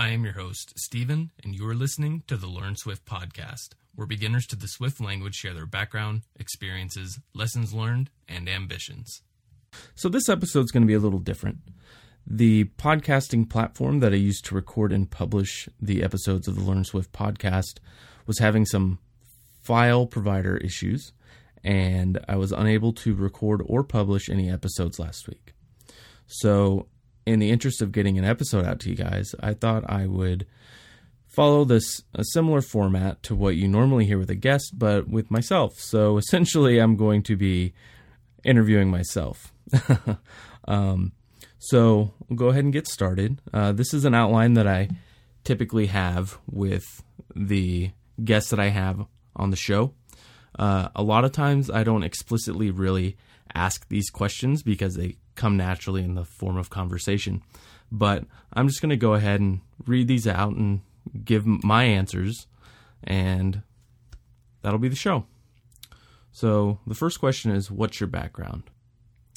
I am your host, Stephen, and you are listening to the Learn Swift podcast, where beginners to the Swift language share their background, experiences, lessons learned, and ambitions. So, this episode is going to be a little different. The podcasting platform that I used to record and publish the episodes of the Learn Swift podcast was having some file provider issues, and I was unable to record or publish any episodes last week. So, in the interest of getting an episode out to you guys, I thought I would follow this a similar format to what you normally hear with a guest, but with myself. So essentially, I'm going to be interviewing myself. um, so we'll go ahead and get started. Uh, this is an outline that I typically have with the guests that I have on the show. Uh, a lot of times, I don't explicitly really ask these questions because they come naturally in the form of conversation. But I'm just going to go ahead and read these out and give my answers, and that'll be the show. So, the first question is What's your background?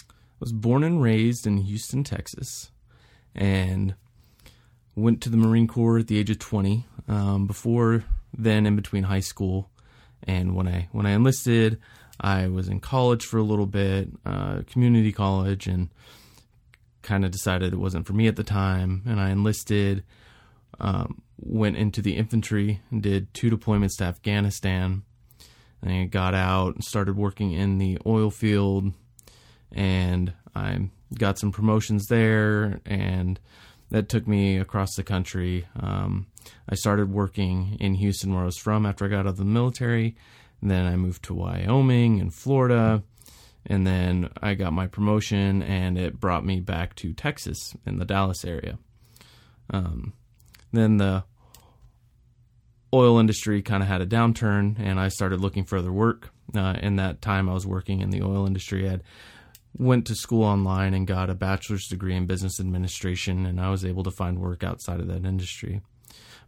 I was born and raised in Houston, Texas, and went to the Marine Corps at the age of 20. Um, before then, in between high school and when I when I enlisted, I was in college for a little bit, uh, community college, and kind of decided it wasn't for me at the time. And I enlisted, um, went into the infantry, and did two deployments to Afghanistan. And I got out and started working in the oil field, and I got some promotions there, and that took me across the country. Um, I started working in Houston, where I was from, after I got out of the military then I moved to Wyoming and Florida. And then I got my promotion, and it brought me back to Texas in the Dallas area. Um, then the oil industry kind of had a downturn, and I started looking for other work. Uh, in that time, I was working in the oil industry. I went to school online and got a bachelor's degree in business administration, and I was able to find work outside of that industry.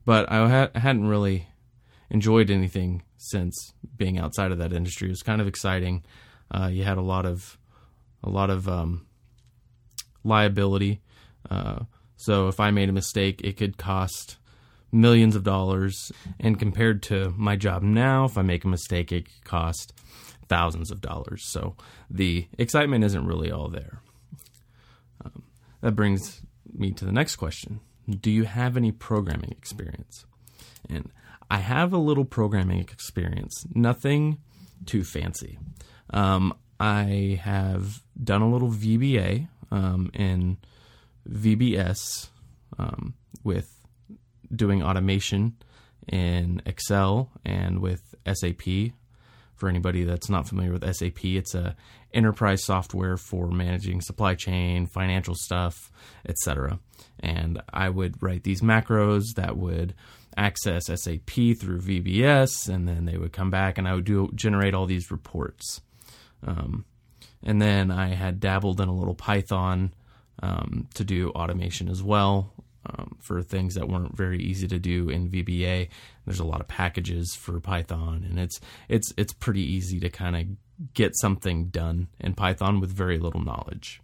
But I ha- hadn't really enjoyed anything since being outside of that industry. It was kind of exciting. Uh, you had a lot of a lot of um, liability. Uh, so if I made a mistake, it could cost millions of dollars. And compared to my job now, if I make a mistake, it could cost thousands of dollars. So the excitement isn't really all there. Um, that brings me to the next question Do you have any programming experience? And I have a little programming experience, nothing too fancy. Um, I have done a little VBA um, in VBS um, with doing automation in Excel and with SAP. For anybody that's not familiar with SAP, it's a enterprise software for managing supply chain, financial stuff, etc. And I would write these macros that would access SAP through VBS, and then they would come back and I would do generate all these reports. Um, and then I had dabbled in a little Python um, to do automation as well um, for things that weren't very easy to do in VBA. There's a lot of packages for Python, and it's it's it's pretty easy to kind of get something done in Python with very little knowledge.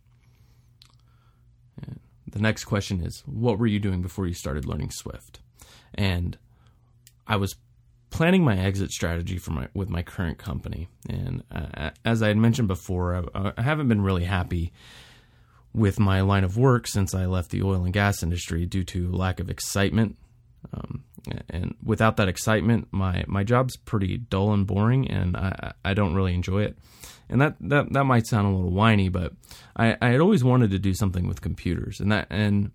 The next question is, what were you doing before you started learning Swift? And I was planning my exit strategy for my with my current company. And uh, as I had mentioned before, I, I, haven't been really happy with my line of work since I left the oil and gas industry due to lack of excitement. Um, and without that excitement, my my job's pretty dull and boring, and I I don't really enjoy it. And that that that might sound a little whiny, but I I had always wanted to do something with computers, and that and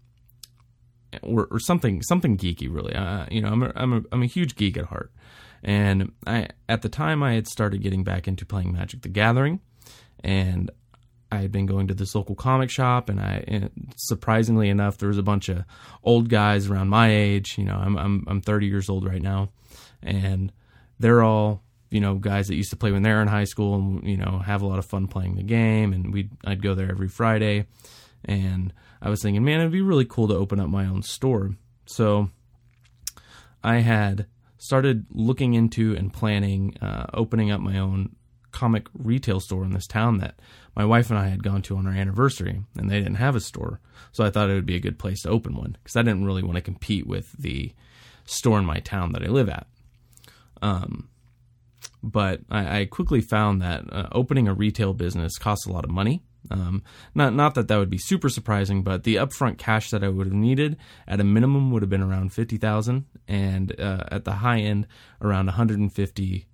or, or something something geeky really. Uh, you know, I'm a, I'm a, I'm a huge geek at heart, and I at the time I had started getting back into playing Magic the Gathering, and I had been going to this local comic shop, and I and surprisingly enough there was a bunch of old guys around my age. You know, I'm I'm I'm 30 years old right now, and they're all you know guys that used to play when they were in high school and you know have a lot of fun playing the game and we I'd go there every Friday and I was thinking, man, it'd be really cool to open up my own store. So I had started looking into and planning uh, opening up my own comic retail store in this town that my wife and I had gone to on our anniversary, and they didn't have a store. So I thought it would be a good place to open one because I didn't really want to compete with the store in my town that I live at. Um, but I, I quickly found that uh, opening a retail business costs a lot of money. Um, not not that that would be super surprising, but the upfront cash that I would have needed at a minimum would have been around fifty thousand, and uh, at the high end around one hundred and fifty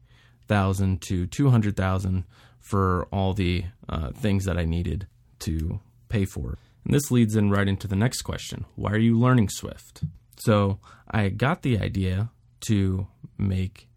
thousand to two hundred thousand for all the uh, things that I needed to pay for. And this leads in right into the next question: Why are you learning Swift? So I got the idea to make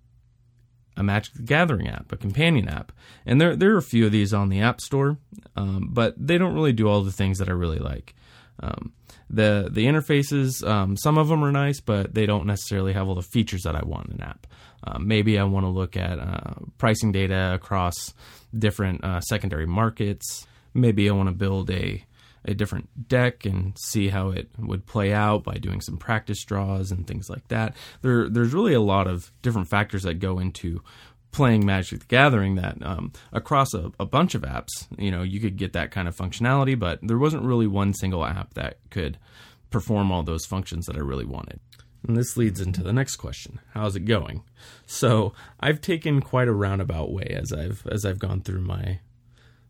a Magic the Gathering app, a companion app, and there there are a few of these on the App Store, um, but they don't really do all the things that I really like. Um, the the interfaces, um, some of them are nice, but they don't necessarily have all the features that I want in an app. Uh, maybe I want to look at uh, pricing data across different uh, secondary markets. Maybe I want to build a a different deck and see how it would play out by doing some practice draws and things like that. There, there's really a lot of different factors that go into playing Magic the Gathering that um, across a, a, bunch of apps, you know, you could get that kind of functionality, but there wasn't really one single app that could perform all those functions that I really wanted. And this leads into the next question: How's it going? So I've taken quite a roundabout way as I've as I've gone through my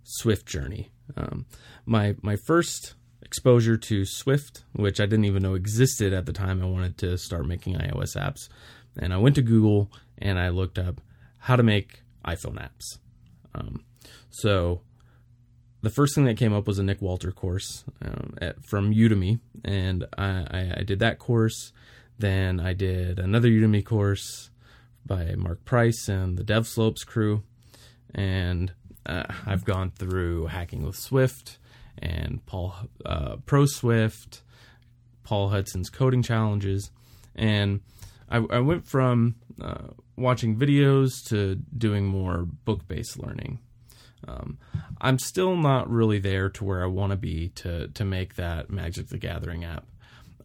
Swift journey. Um, my my first exposure to Swift, which I didn't even know existed at the time I wanted to start making iOS apps, and I went to Google and I looked up how to make iPhone apps. Um, so the first thing that came up was a Nick Walter course um, at, from Udemy, and I, I, I, did that course. Then I did another Udemy course by Mark Price and the DevSlopes crew, and uh, I've gone through Hacking with Swift and Paul uh, Pro Swift, Paul Hudson's coding challenges, and I, I went from uh, watching videos to doing more book based learning. Um, I'm still not really there to where I want to be to to make that Magic the Gathering app.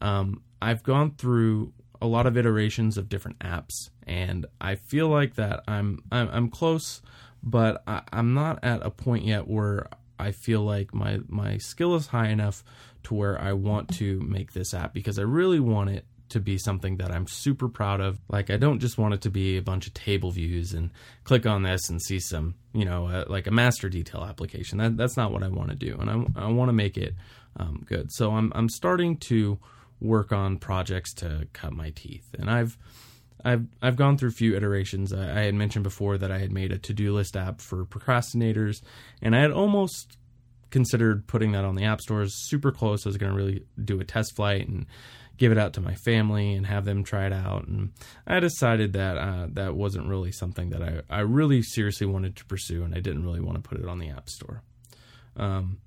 Um, I've gone through a lot of iterations of different apps, and I feel like that I'm I'm, I'm close but I, am not at a point yet where I feel like my my skill is high enough to where I want to make this app because I really want it to be something that I'm super proud of. Like I don't just want it to be a bunch of table views and click on this and see some, you know, uh, like a master detail application. That that's not what I want to do, and I I want to make it um, good. So I'm I'm starting to work on projects to cut my teeth, and I've I've I've gone through a few iterations. I, I had mentioned before that I had made a to do list app for procrastinators, and I had almost considered putting that on the app stores. Super close. I was going to really do a test flight and give it out to my family and have them try it out. And I decided that uh, that wasn't really something that I, I really seriously wanted to pursue, and I didn't really want to put it on the app store. Um,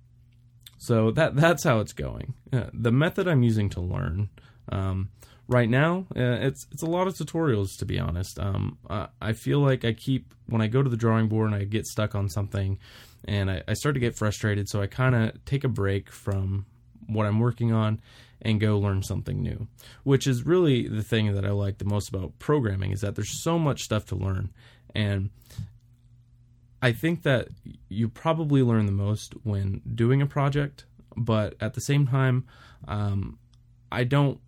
so that that's how it's going. Uh, the method I'm using to learn. Um, right now uh, it's it's a lot of tutorials to be honest. Um, I, I, feel like i keep when i go to the drawing board and i get stuck on something and i, I start to get frustrated so i kind of take a break from what i'm working on and go learn something new which is really the thing that i like the most about programming is that there's so much stuff to learn. And i think that you probably learn the most when doing a project but at the same time um, i don't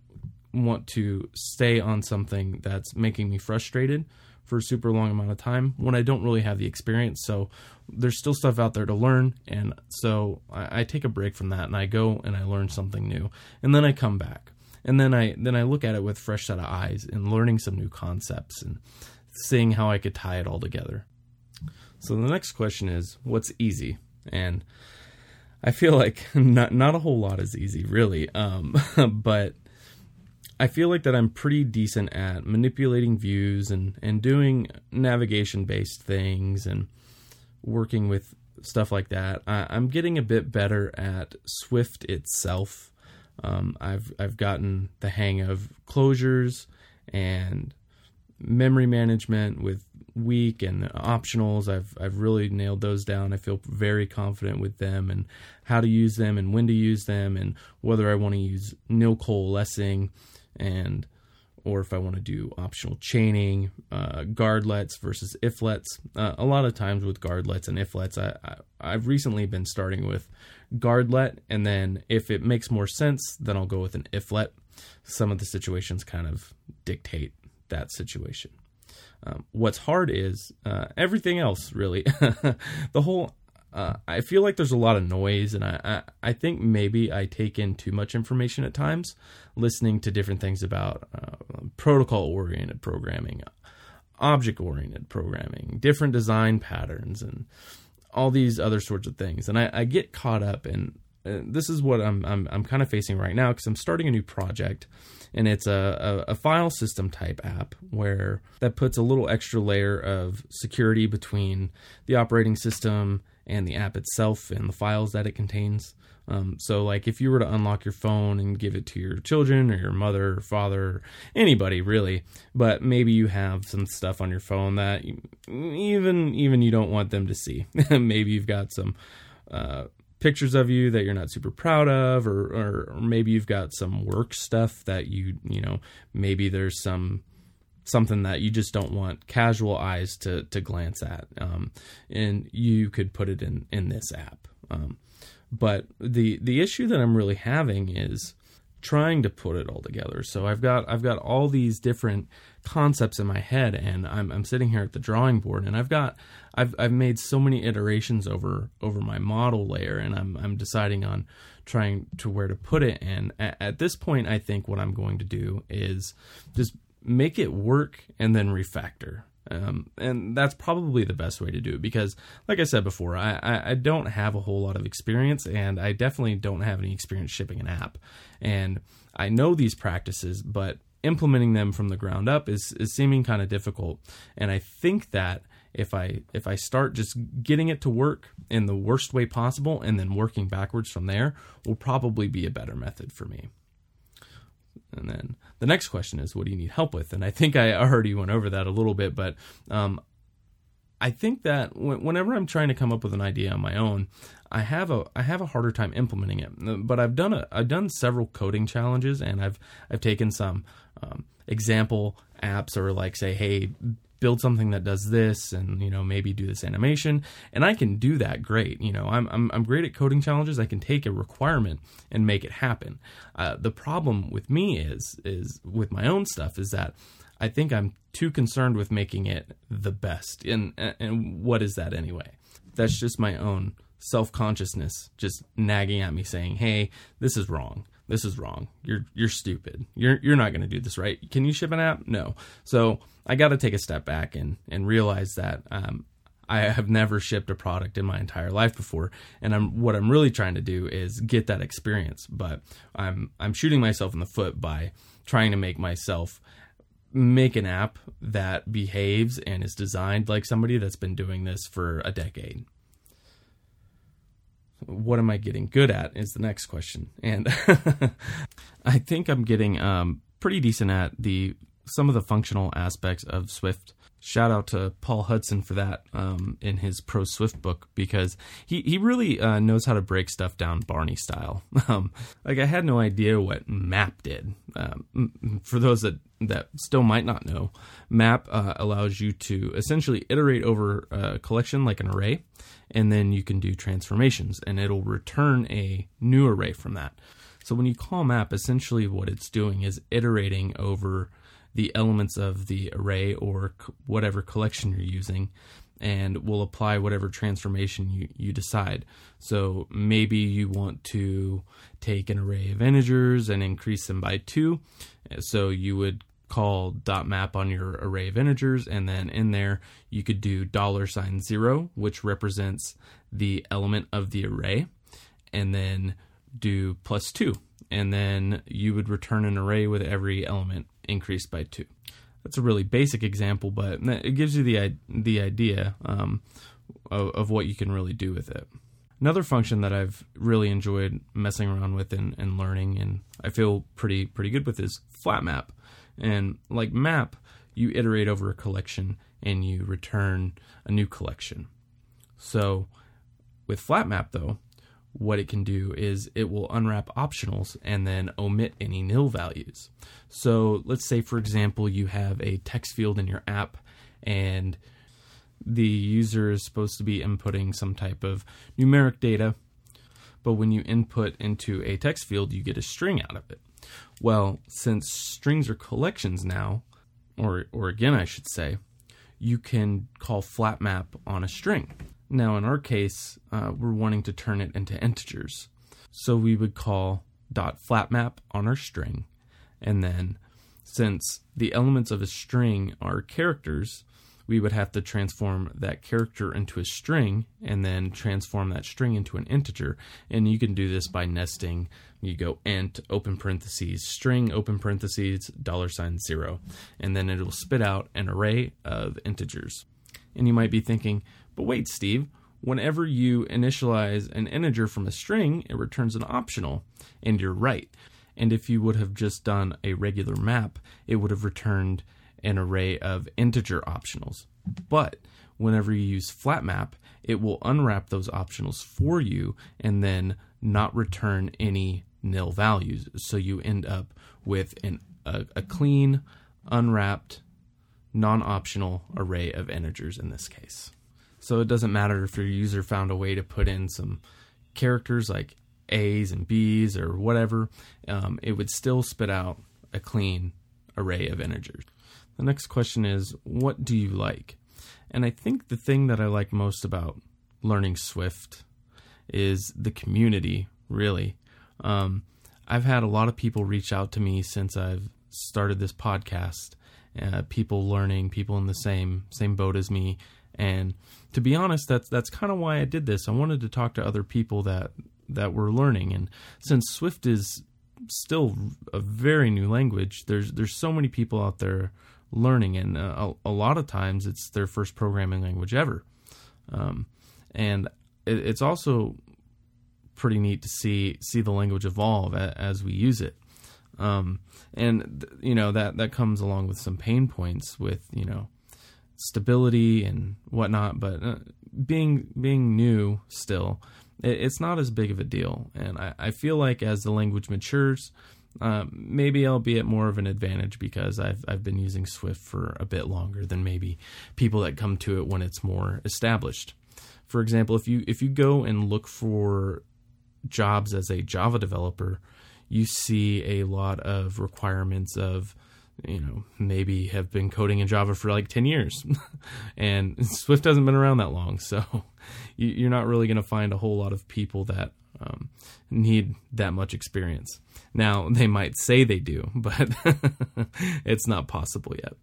want to stay on something that's making me frustrated for a super long amount of time when I don't really have the experience. So there's still stuff out there to learn, and so I, I, take a break from that and I go and I learn something new, and then I come back, and then I then I look at it with fresh set of eyes and learning some new concepts and seeing how I could tie it all together. So the next question is, what's easy? And I feel like not not a whole lot is easy, really. Um, but I feel like that I'm pretty decent at manipulating views and, and doing navigation based things and working with stuff like that. I, am getting a bit better at Swift itself. Um, I've I've gotten the hang of closures and memory management with weak and optionals. I've I've really nailed those down. I feel very confident with them and how to use them and when to use them and whether I want to use nil coalescing and or if I want to do optional chaining, uh, guard lets versus if lets. Uh, a lot of times with guard lets and if lets, I, I, I've recently been starting with guard let, and then if it makes more sense, then I'll go with an if let. Some of the situations kind of dictate that situation. Um, what's hard is uh, everything else, really. the whole uh, I feel like there's a lot of noise, and I, I, I, think maybe I take in too much information at times, listening to different things about uh, protocol oriented programming, object oriented programming, different design patterns, and all these other sorts of things. And I, I get caught up in uh, this is what I'm, I'm, I'm kind of facing right now because I'm starting a new project and it's a, a, a, file system type app where that puts a little extra layer of security between the operating system and the app itself and the files that it contains. Um, so, like, if you were to unlock your phone and give it to your children or your mother or father, or anybody really, but maybe you have some stuff on your phone that even even you don't want them to see. maybe you've got some uh, pictures of you that you're not super proud of, or, or or maybe you've got some work stuff that you you know maybe there's some something that you just don't want casual eyes to to glance at. Um, and you could put it in in this app. Um, but the the issue that I'm really having is trying to put it all together. So I've got I've got all these different concepts in my head and I'm I'm sitting here at the drawing board and I've got I've I've made so many iterations over over my model layer and I'm I'm deciding on trying to where to put it and at, at this point I think what I'm going to do is just make it work and then refactor. Um, and that's probably the best way to do it because, like I said before, I, I, I, don't have a whole lot of experience and I definitely don't have any experience shipping an app. And I know these practices, but implementing them from the ground up is, is seeming kind of difficult. And I think that if I if I start just getting it to work in the worst way possible and then working backwards from there will probably be a better method for me. And then the next question is, what do you need help with? And I think I already went over that a little bit, but um, I think that whenever I'm trying to come up with an idea on my own, I have a I have a harder time implementing it. But I've done a I've done several coding challenges, and I've I've taken some um, example apps or like say, hey, build something that does this and you know maybe do this animation and i can do that great you know i'm i'm, I'm great at coding challenges i can take a requirement and make it happen uh, the problem with me is is with my own stuff is that i think i'm too concerned with making it the best and and what is that anyway that's just my own self-consciousness just nagging at me saying hey this is wrong this is wrong. You're you're stupid. You're you're not going to do this right. Can you ship an app? No. So I got to take a step back and and realize that um, I have never shipped a product in my entire life before, and I'm what I'm really trying to do is get that experience. But I'm I'm shooting myself in the foot by trying to make myself make an app that behaves and is designed like somebody that's been doing this for a decade what am I getting good at is the next question. And I think I'm getting um, pretty decent at the some of the functional aspects of Swift. Shout out to Paul Hudson for that um, in his Pro Swift book because he he really uh, knows how to break stuff down Barney style. Um, like I had no idea what map did. Um, for those that that still might not know, map uh, allows you to essentially iterate over a collection like an array and then you can do transformations and it'll return a new array from that. So when you call map, essentially what it's doing is iterating over the elements of the array or whatever collection you're using and will apply whatever transformation you, you decide. So maybe you want to take an array of integers and increase them by two. So you would call dot map on your array of integers and then in there you could do dollar sign zero which represents the element of the array and then do plus two and then you would return an array with every element increased by two. That's a really basic example but it gives you the the idea um, of, of, what you can really do with it. Another function that i've really enjoyed messing around with and, and learning and i feel pretty pretty good with is flat map. And like map, you iterate over a collection and you return a new collection. So with flat map though, what it can do is it will unwrap optionals and then omit any nil values. So let's say, for example, you have a text field in your app and the user is supposed to be inputting some type of numeric data, but when you input into a text field, you get a string out of it. Well, since strings are collections now, or, or again, I should say, you can call flat map on a string. Now, in our case, uh, we're wanting to turn it into integers. So we would call dot flat map on our string. And then, since the elements of a string are characters, we would have to transform that character into a string and then transform that string into an integer. And you can do this by nesting. You go int, open parentheses, string, open parentheses, dollar sign zero. And then it'll spit out an array of integers. And you might be thinking, but wait, Steve, whenever you initialize an integer from a string, it returns an optional. And you're right. And if you would have just done a regular map, it would have returned an array of integer optionals. But whenever you use flat map, it will unwrap those optionals for you and then not return any nil values. So you end up with an, a, a clean, unwrapped, non optional array of integers in this case. So it doesn't matter if your user found a way to put in some characters like A's and B's or whatever, um, it would still spit out a clean array of integers. The next question is, what do you like? And I think the thing that I like most about learning Swift is the community, really. Um, I've had a lot of people reach out to me since I've started this podcast. Uh, people learning, people in the same same boat as me, and to be honest, that's that's kind of why I did this. I wanted to talk to other people that that were learning, and since Swift is still a very new language, there's there's so many people out there learning, and uh, a, a, lot of times it's their first programming language ever, um, and it, it's also pretty neat to see see the language evolve a, as we use it. Um, and you know that that comes along with some pain points with you know stability and whatnot. But uh, being being new still, it, it's not as big of a deal. And I, I feel like as the language matures, uh, maybe I'll be at more of an advantage because I've I've been using Swift for a bit longer than maybe people that come to it when it's more established. For example, if you if you go and look for jobs as a Java developer, you see a lot of requirements of you know, maybe have been coding in Java for like 10 years. and Swift hasn't been around that long. So you're not really going to find a whole lot of people that um, need that much experience. Now, they might say they do, but it's not possible yet.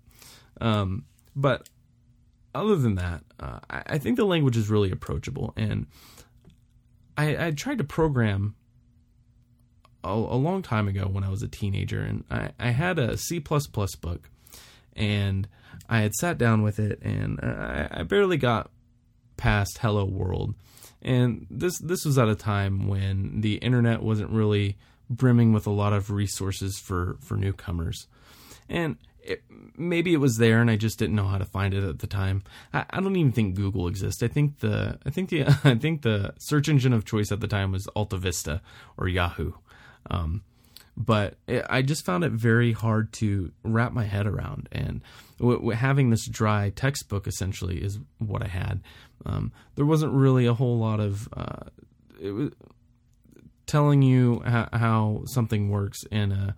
Um, but other than that, uh, I, think the language is really approachable. And I, I tried to program a, a, long time ago when I was a teenager, and I, I had a C book, and I had sat down with it, and uh, I, I barely got past Hello World. And this this was at a time when the internet wasn't really brimming with a lot of resources for for newcomers, and it, maybe it was there and I just didn't know how to find it at the time. I, I, don't even think Google exists. I think the I think the I think the search engine of choice at the time was Alta Vista or Yahoo. Um, but it, I just found it very hard to wrap my head around. And w- w- having this dry textbook essentially is what I had. Um, there wasn't really a whole lot of uh, it was telling you how something works in a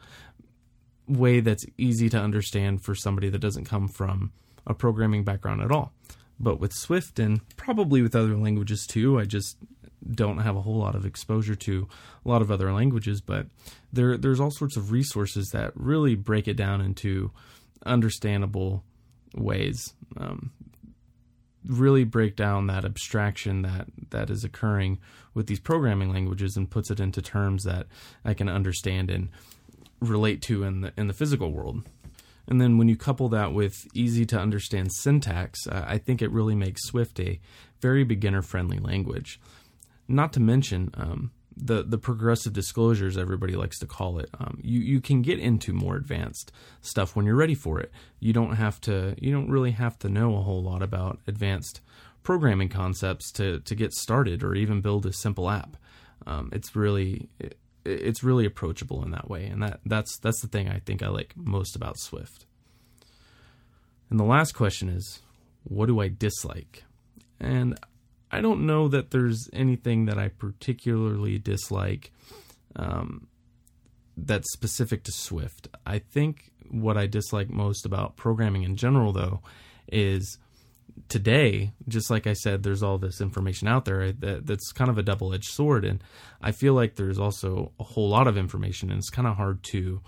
way that's easy to understand for somebody that doesn't come from a programming background at all. But with Swift and probably with other languages too, I just don't have a whole lot of exposure to a lot of other languages, but there there's all sorts of resources that really break it down into understandable ways. Um, really break down that abstraction that that is occurring with these programming languages and puts it into terms that I can understand and relate to in the in the physical world. And then when you couple that with easy to understand syntax, uh, I think it really makes Swift a very beginner friendly language. Not to mention um, the the progressive disclosures everybody likes to call it. Um, you you can get into more advanced stuff when you're ready for it. You don't have to. You don't really have to know a whole lot about advanced programming concepts to to get started or even build a simple app. Um, it's really it, it's really approachable in that way, and that that's that's the thing I think I like most about Swift. And the last question is, what do I dislike? And I don't know that there's anything that I particularly dislike um, that's specific to Swift. I think what I dislike most about programming in general, though, is today, just like I said, there's all this information out there that, that's kind of a double edged sword. And I feel like there's also a whole lot of information, and it's kind of hard to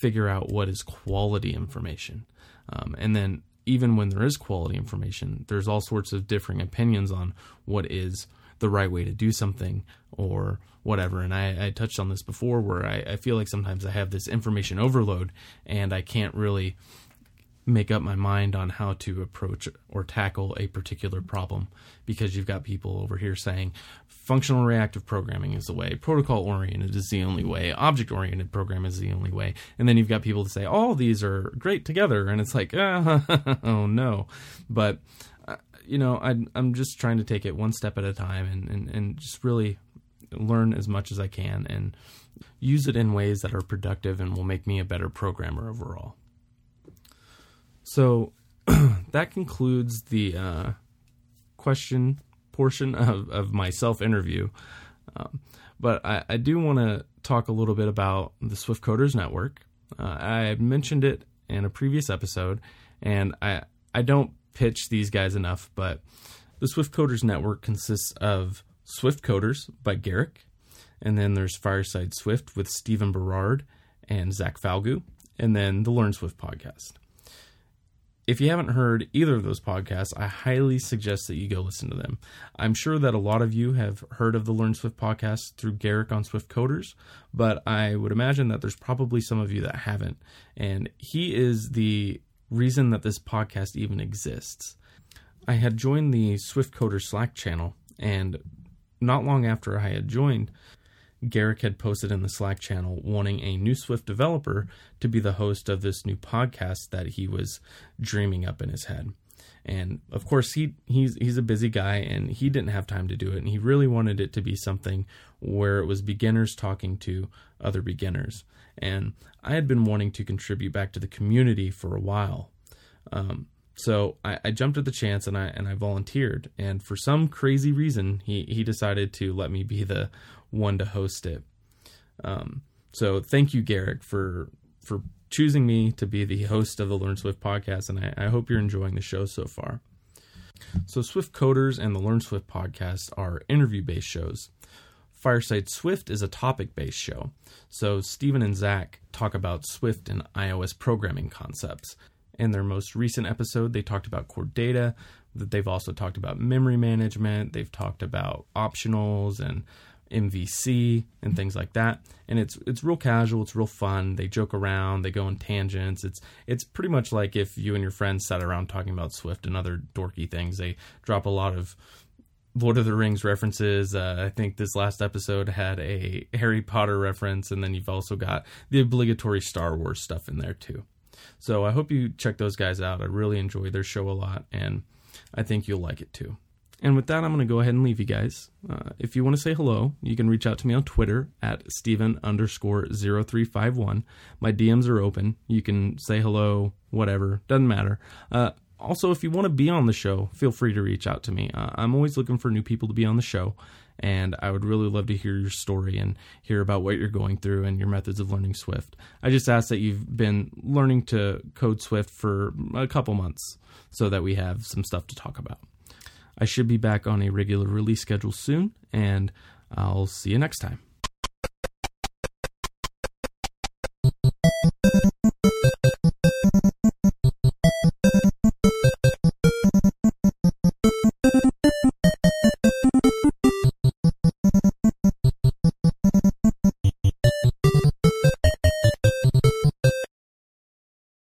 figure out what is quality information. Um, and then, even when there is quality information, there's all sorts of differing opinions on what is the right way to do something or whatever. And I, I touched on this before where I, I feel like sometimes I have this information overload and I can't really make up my mind on how to approach or tackle a particular problem because you've got people over here saying functional reactive programming is the way, protocol oriented is the only way, object oriented program is the only way. And then you've got people to say all these are great together and it's like, oh no. But uh, you know, I, am just trying to take it one step at a time and, and, and just really learn as much as I can and use it in ways that are productive and will make me a better programmer overall. So that concludes the uh, question portion of, of my self interview. Um, but I, I do want to talk a little bit about the Swift Coders Network. Uh, I mentioned it in a previous episode, and I I don't pitch these guys enough, but the Swift Coders Network consists of Swift Coders by Garrick, and then there's Fireside Swift with Stephen Berard and Zach Falgout, and then the Learn Swift podcast if you haven't heard either of those podcasts, I highly suggest that you go listen to them. I'm sure that a lot of you have heard of the Learn Swift podcast through Garrick on Swift Coders, but I would imagine that there's probably some of you that haven't. And he is the reason that this podcast even exists. I had joined the Swift Coders Slack channel, and not long after I had joined, Garrick had posted in the Slack channel wanting a new Swift developer to be the host of this new podcast that he was dreaming up in his head. And of course, he he's he's a busy guy and he didn't have time to do it. And he really wanted it to be something where it was beginners talking to other beginners. And I had been wanting to contribute back to the community for a while. Um, so I, I, jumped at the chance and I and I volunteered. And for some crazy reason, he he decided to let me be the one to host it. Um, so thank you, Garrick, for for choosing me to be the host of the Learn Swift podcast, and I, I hope you're enjoying the show so far. So Swift Coders and the Learn Swift podcast are interview-based shows. Fireside Swift is a topic-based show. So Stephen and Zach talk about Swift and iOS programming concepts. In their most recent episode, they talked about core data. They've also talked about memory management. They've talked about optionals and MVC and things like that. And it's it's real casual, it's real fun. They joke around, they go on tangents. It's it's pretty much like if you and your friends sat around talking about Swift and other dorky things. They drop a lot of Lord of the Rings references. Uh, I think this last episode had a Harry Potter reference, and then you've also got the obligatory Star Wars stuff in there too. So I hope you check those guys out. I really enjoy their show a lot, and I think you'll like it too. And with that, I'm going to go ahead and leave you guys. Uh, if you want to say hello, you can reach out to me on Twitter at Steven underscore 0351. My DMs are open. You can say hello, whatever, doesn't matter. Uh, also, if you want to be on the show, feel free to reach out to me. Uh, I'm always looking for new people to be on the show, and I would really love to hear your story and hear about what you're going through and your methods of learning Swift. I just ask that you've been learning to code Swift for a couple months so that we have some stuff to talk about. I should be back on a regular release schedule soon, and I'll see you next time.